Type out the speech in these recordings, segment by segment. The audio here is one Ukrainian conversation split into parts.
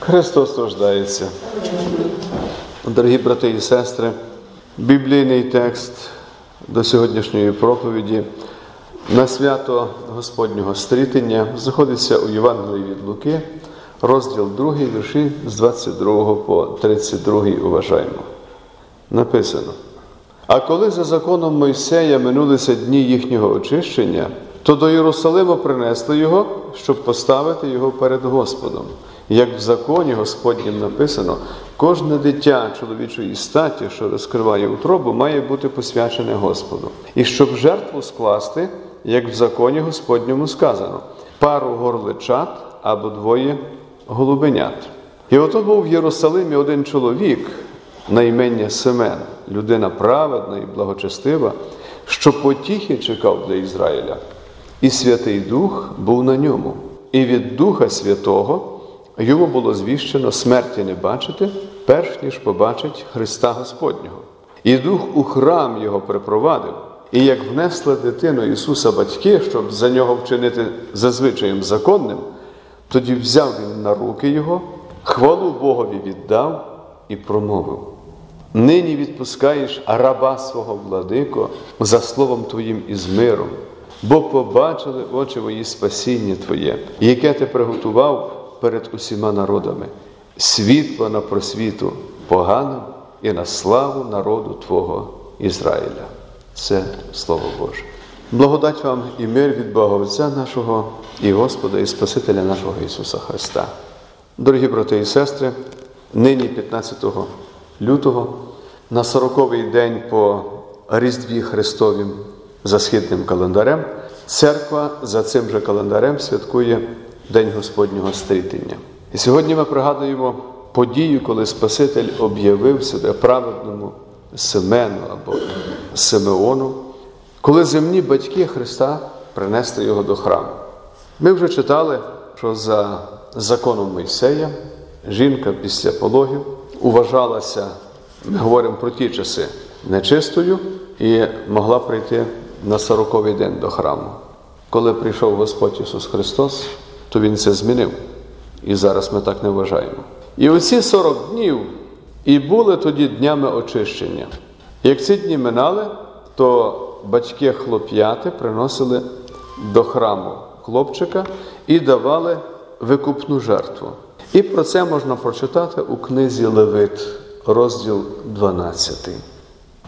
Христос рождається. Дорогі брати і сестри, біблійний текст до сьогоднішньої проповіді на свято Господнього стрітення знаходиться у Євангелії від Луки, розділ 2, вірші з 22 по 32 уважаємо. Написано. А коли за законом Мойсея минулися дні їхнього очищення, то до Єрусалиму принесли його, щоб поставити його перед Господом. Як в законі Господнім написано, кожне дитя чоловічої статі, що розкриває утробу, має бути посвячене Господу. І щоб жертву скласти, як в законі Господньому сказано, пару горличат або двоє голубенят. І ото був в Єрусалимі один чоловік, на імення Семен, людина праведна і благочестива, що потіхи чекав для Ізраїля. І Святий Дух був на ньому. І від Духа Святого йому було звіщено смерті не бачити, перш ніж побачить Христа Господнього. І Дух у храм його припровадив. І як внесли дитину Ісуса батьки, щоб за нього вчинити зазвичаєм законним, тоді взяв він на руки його, хвалу Богові віддав і промовив: Нині відпускаєш раба свого владико за словом Твоїм і з миром, бо побачили очі мої спасіння Твоє, яке ти приготував перед усіма народами, світло на просвіту поганим і на славу народу Твого Ізраїля. Це Слово Боже. Благодать вам і мир від Бога Отця нашого і Господа, і Спасителя нашого Ісуса Христа. Дорогі брати і сестри, нині 15 лютого, на 40-й день по Різдві Христовім за східним календарем, церква за цим же календарем святкує День Господнього стрітення. І сьогодні ми пригадуємо подію, коли Спаситель об'явив себе праведному Семену або Симеону, коли земні батьки Христа принесли його до храму. Ми вже читали, що за законом Мойсея жінка після пологів уважалася, ми говоримо про ті часи, нечистою і могла прийти на сороковий день до храму. Коли прийшов Господь Ісус Христос, то Він це змінив. І зараз ми так не вважаємо. І оці 40 днів і були тоді днями очищення. Як ці дні минали, то батьки хлоп'яти приносили до храму хлопчика і давали викупну жертву. І про це можна прочитати у книзі Левит, розділ 12.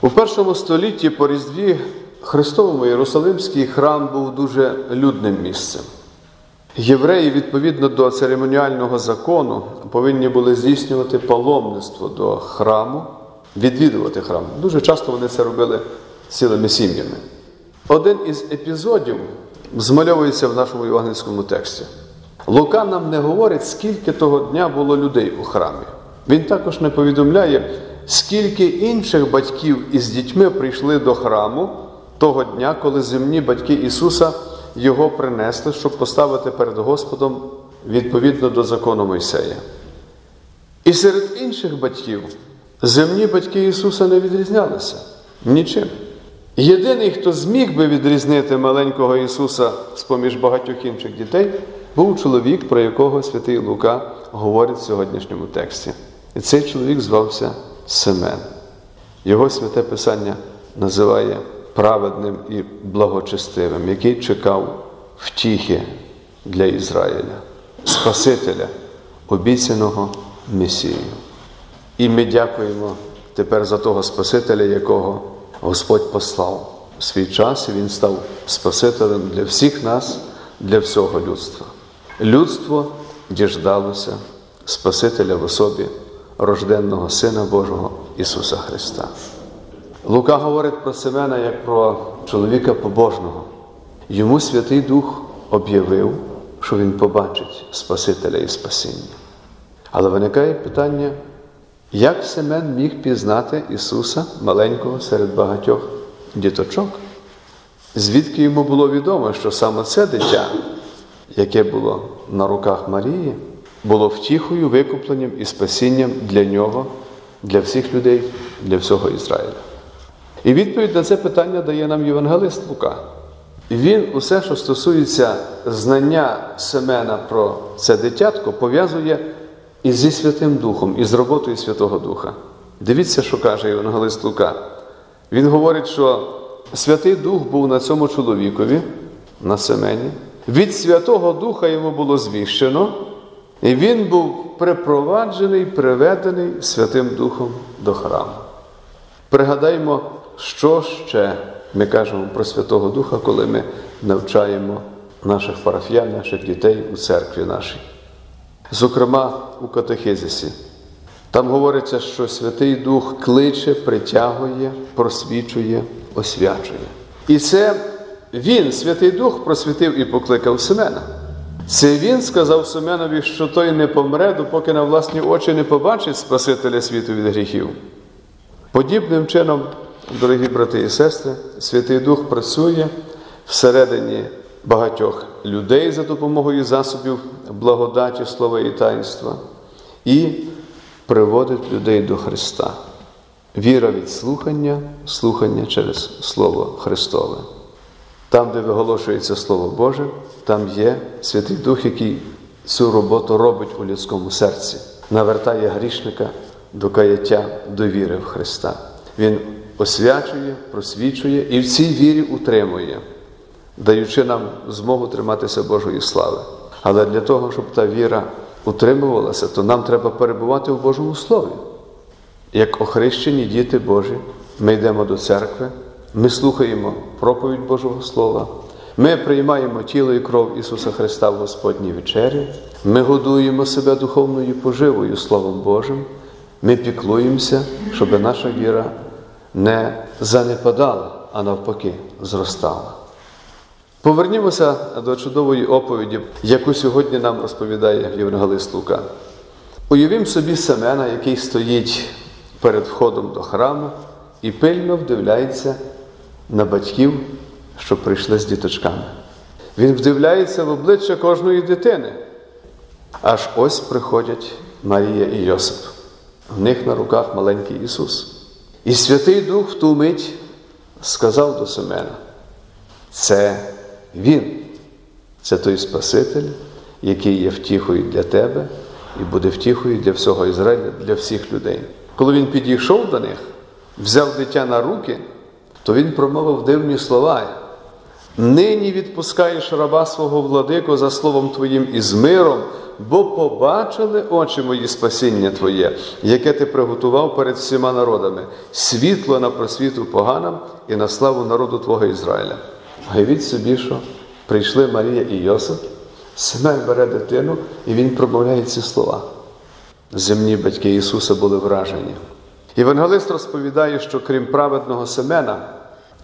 У першому столітті по Різдві Христовому Єрусалимський храм був дуже людним місцем. Євреї, відповідно до церемоніального закону, повинні були здійснювати паломництво до храму, відвідувати храм. Дуже часто вони це робили цілими сім'ями. Один із епізодів змальовується в нашому євангельському тексті. Лука нам не говорить, скільки того дня було людей у храмі. Він також не повідомляє, скільки інших батьків із дітьми прийшли до храму того дня, коли земні батьки Ісуса його принесли, щоб поставити перед Господом відповідно до закону Мойсея. І серед інших батьків земні батьки Ісуса не відрізнялися нічим. Єдиний, хто зміг би відрізнити маленького Ісуса з поміж багатьох інших дітей, був чоловік, про якого святий Лука говорить в сьогоднішньому тексті. І цей чоловік звався Семен. Його святе Писання називає праведним і благочестивим, який чекав втіхи для Ізраїля, Спасителя, обіцяного Месію. І ми дякуємо тепер за того Спасителя, якого Господь послав у свій час, і Він став Спасителем для всіх нас, для всього людства. Людство діждалося Спасителя в особі рожденного Сина Божого Ісуса Христа. Лука говорить про Семена як про чоловіка побожного. Йому Святий Дух об'явив, що він побачить Спасителя і спасіння. Але виникає питання, як Семен міг пізнати Ісуса маленького серед багатьох діточок? Звідки йому було відомо, що саме це дитя, яке було на руках Марії, було втіхою, викупленням і спасінням для нього, для всіх людей, для всього Ізраїля? І відповідь на це питання дає нам Євангелист Лука. І Він усе, що стосується знання Семена про це дитятко, пов'язує і зі Святим Духом, і з роботою Святого Духа. Дивіться, що каже Євангелист Лука. Він говорить, що Святий Дух був на цьому чоловікові, на Семені. Від Святого Духа йому було звіщено, і він був припроваджений, приведений Святим Духом до храму. Пригадаймо, що ще ми кажемо про Святого Духа, коли ми навчаємо наших парафіян, наших дітей у церкві нашій. Зокрема, у катехизисі. Там говориться, що Святий Дух кличе, притягує, просвічує, освячує. І це він, Святий Дух, просвітив і покликав Семена. Це він сказав Семенові, що той не помре, допоки на власні очі не побачить Спасителя світу від гріхів. Подібним чином, дорогі брати і сестри, Святий Дух працює всередині багатьох людей за допомогою засобів благодаті, слова і таїнства, і приводить людей до Христа. Віра від слухання, слухання через Слово Христове. Там, де виголошується Слово Боже, там є Святий Дух, який цю роботу робить у людському серці, навертає грішника до каяття, до віри в Христа. Він освячує, просвічує і в цій вірі утримує, даючи нам змогу триматися Божої слави. Але для того, щоб та віра утримувалася, то нам треба перебувати в Божому Слові. Як охрещені діти Божі, ми йдемо до церкви, ми слухаємо проповідь Божого Слова, ми приймаємо тіло і кров Ісуса Христа в Господній вечері, ми годуємо себе духовною поживою Словом Божим, ми піклуємося, щоб наша віра не занепадала, а навпаки, зростала. Повернімося до чудової оповіді, яку сьогодні нам розповідає Євангелист Лука. Уявім собі Семена, який стоїть перед входом до храму і пильно вдивляється на батьків, що прийшли з діточками. Він вдивляється в обличчя кожної дитини. Аж ось приходять Марія і Йосип. В них на руках маленький Ісус. І Святий Дух в ту мить сказав до Семена: це Він, це той Спаситель, який є втіхою для тебе і буде втіхою для всього Ізраїля, для всіх людей. Коли він підійшов до них, взяв дитя на руки, то він промовив дивні слова. Нині відпускаєш раба свого владику за словом Твоїм і з миром, бо побачили очі мої спасіння Твоє, яке ти приготував перед всіма народами, світло на просвіту поганам і на славу народу Твого Ізраїля. Уявіть собі, що прийшли Марія і Йосип, Семен бере дитину, і він промовляє ці слова. Земні батьки Ісуса були вражені. Євангелист розповідає, що крім праведного Семена,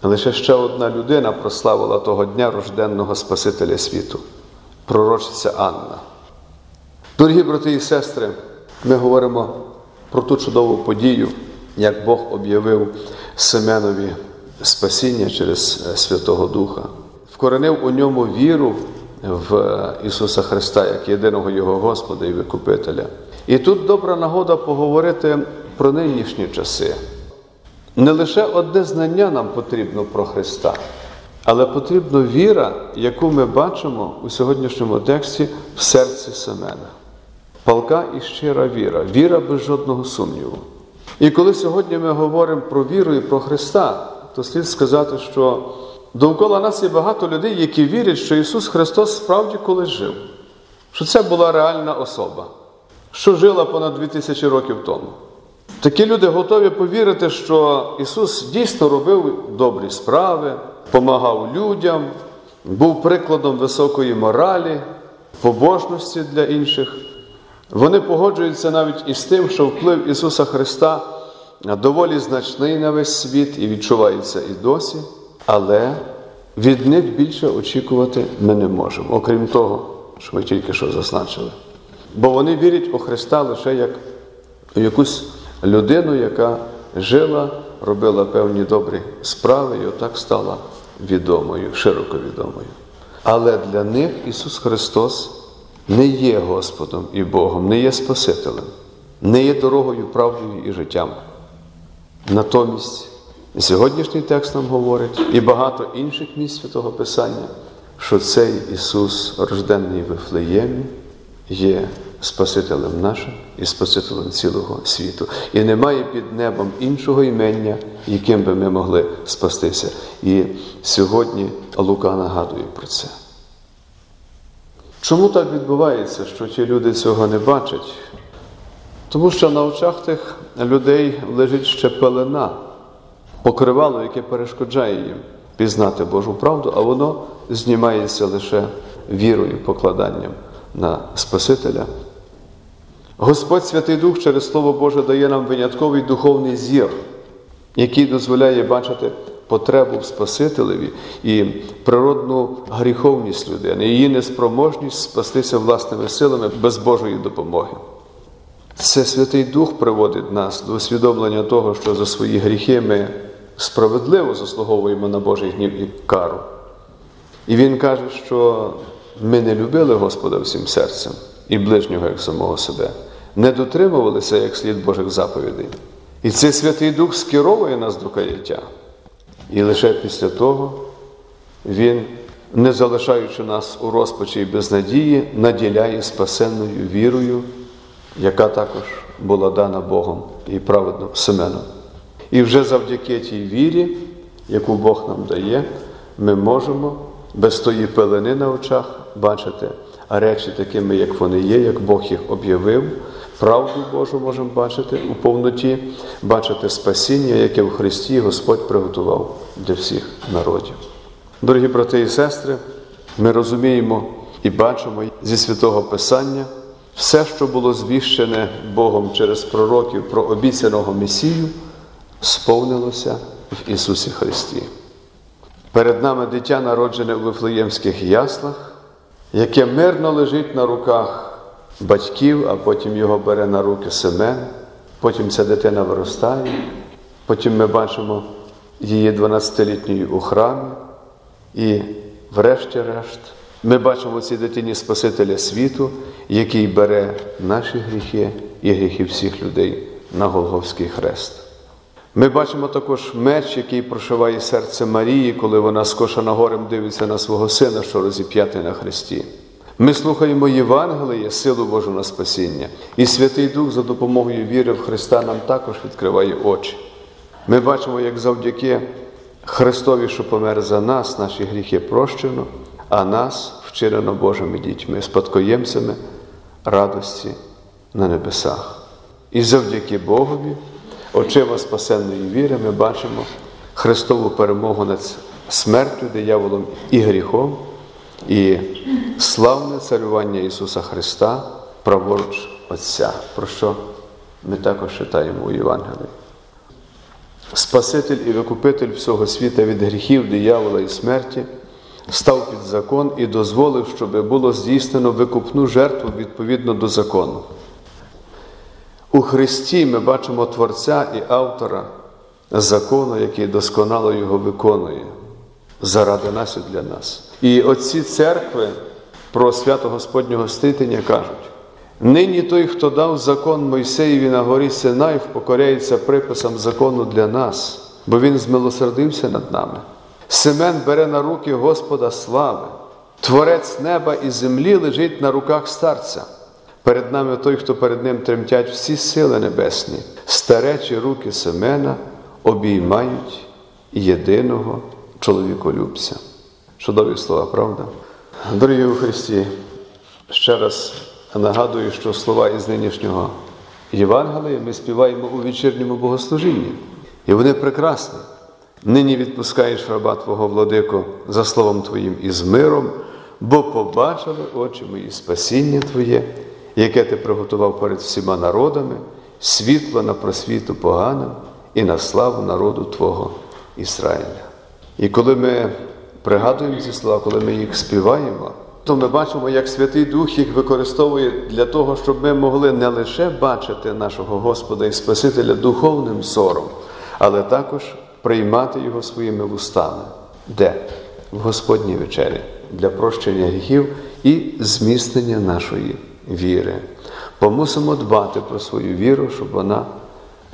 лише ще одна людина прославила того дня рожденного Спасителя світу пророчиця Анна. Дорогі брати і сестри, ми говоримо про ту чудову подію, як Бог об'явив Семенові спасіння через Святого Духа, вкоренив у ньому віру в Ісуса Христа як єдиного Його Господа і Викупителя. І тут добра нагода поговорити про нинішні часи. Не лише одне знання нам потрібно про Христа, але потрібна віра, яку ми бачимо у сьогоднішньому тексті в серці Семена. Палка і щира віра, віра без жодного сумніву. І коли сьогодні ми говоримо про віру і про Христа, то слід сказати, що довкола нас є багато людей, які вірять, що Ісус Христос справді колись жив, що це була реальна особа, що жила понад 2000 років тому. Такі люди готові повірити, що Ісус дійсно робив добрі справи, помагав людям, був прикладом високої моралі, побожності для інших. Вони погоджуються навіть із тим, що вплив Ісуса Христа доволі значний на весь світ і відчувається і досі, але від них більше очікувати ми не можемо, окрім того, що ми тільки що зазначили. Бо вони вірять у Христа лише як у якусь людину, яка жила, робила певні добрі справи і отак стала відомою, широко відомою. Але для них Ісус Христос не є Господом і Богом, не є Спасителем, не є дорогою, правдою і життям. Натомість сьогоднішній текст нам говорить і багато інших місць Святого Писання, що цей Ісус, рожденний в Вифлеємі, є Спасителем нашим і Спасителем цілого світу. І немає під небом іншого імення, яким би ми могли спастися. І сьогодні Лука нагадує про це. Чому так відбувається, що ті люди цього не бачать? Тому що на очах тих людей лежить ще пелена, покривало, яке перешкоджає їм пізнати Божу правду, а воно знімається лише вірою, покладанням на Спасителя. Господь Святий Дух через Слово Боже дає нам винятковий духовний зір, який дозволяє бачити потребу в Спасителеві і природну гріховність людини, її неспроможність спастися власними силами без Божої допомоги. Це Святий Дух приводить нас до усвідомлення того, що за свої гріхи ми справедливо заслуговуємо на Божий гнів і кару. І Він каже, що ми не любили Господа всім серцем і ближнього як самого себе, не дотримувалися як слід Божих заповідей. І цей Святий Дух скеровує нас до каяття. І лише після того Він, не залишаючи нас у розпачі і безнадії, наділяє спасенною вірою, яка також була дана Богом і праведним Семеном. І вже завдяки тій вірі, яку Бог нам дає, ми можемо без тої пелени на очах бачити речі такими, як вони є, як Бог їх об'явив. Правду Божу можемо бачити у повноті, бачити спасіння, яке в Христі Господь приготував для всіх народів. Дорогі брати і сестри, ми розуміємо і бачимо зі святого Писання все, що було звіщене Богом через пророків про обіцяного Месію, сповнилося в Ісусі Христі. Перед нами дитя, народжене у Вифлеємських яслах, яке мирно лежить на руках батьків, а потім його бере на руки Семен, потім ця дитина виростає, потім ми бачимо її 12-літньою у храмі, і, врешті-решт, ми бачимо цій дитині Спасителя світу, який бере наші гріхи і гріхи всіх людей на Голговський хрест. Ми бачимо також меч, який прошиває серце Марії, коли вона скошена горем дивиться на свого сина, що розіп'ятий на хресті. Ми слухаємо Євангеліє, силу Божу на спасіння, і Святий Дух за допомогою віри в Христа нам також відкриває очі. Ми бачимо, як завдяки Христові, що помер за нас, наші гріхи прощено, а нас вчинено Божими дітьми, спадкоємцями радості на небесах. І завдяки Богові очима спасенної віри ми бачимо Христову перемогу над смертю, дияволом і гріхом, і славне царювання Ісуса Христа праворуч Отця, про що ми також читаємо у Євангелії. Спаситель і викупитель всього світа від гріхів, диявола і смерті, став під закон і дозволив, щоб було здійснено викупну жертву відповідно до закону. У Христі ми бачимо Творця і автора закону, який досконало його виконує заради нас і для нас. І отці церкви про свято Господнього ститення кажуть: нині той, хто дав закон Мойсеєві на горі Синай, покоряється приписам закону для нас, бо він змилосердився над нами. Семен бере на руки Господа слави, Творець неба і землі лежить на руках старця. Перед нами той, хто перед ним тремтять всі сили небесні, старечі руки Семена обіймають єдиного чоловіколюбця. Чудові слова, правда? Дорогі у Христі, ще раз нагадую, що слова із нинішнього Євангелія ми співаємо у вечірньому богослужінні. І вони прекрасні. Нині відпускаєш раба Твого владико за словом Твоїм і з миром, бо побачили очі мої спасіння Твоє яке ти приготував перед всіма народами, світло на просвіту поганим і на славу народу Твого Ізраїля. І коли ми пригадуємо ці слова, коли ми їх співаємо, то ми бачимо, як Святий Дух їх використовує для того, щоб ми могли не лише бачити нашого Господа і Спасителя духовним сором, але також приймати Його своїми вустами. Де? В Господній вечері для прощення гріхів і зміцнення нашої віри. Бо мусимо дбати про свою віру, щоб вона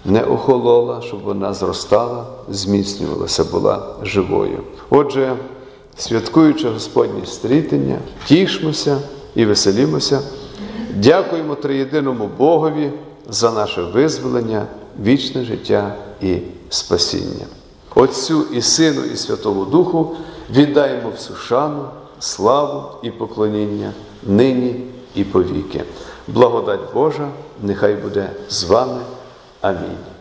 не охолола, щоб вона зростала, зміцнювалася, була живою. Отже, святкуючи Господнє стрітення, тішмося і веселімося Дякуємо триєдиному Богові за наше визволення, вічне життя і спасіння. Отцю і Сину, і Святому Духу віддаємо всю шану, славу і поклоніння нині і повіки. Благодать Божа, нехай буде з вами. Amém.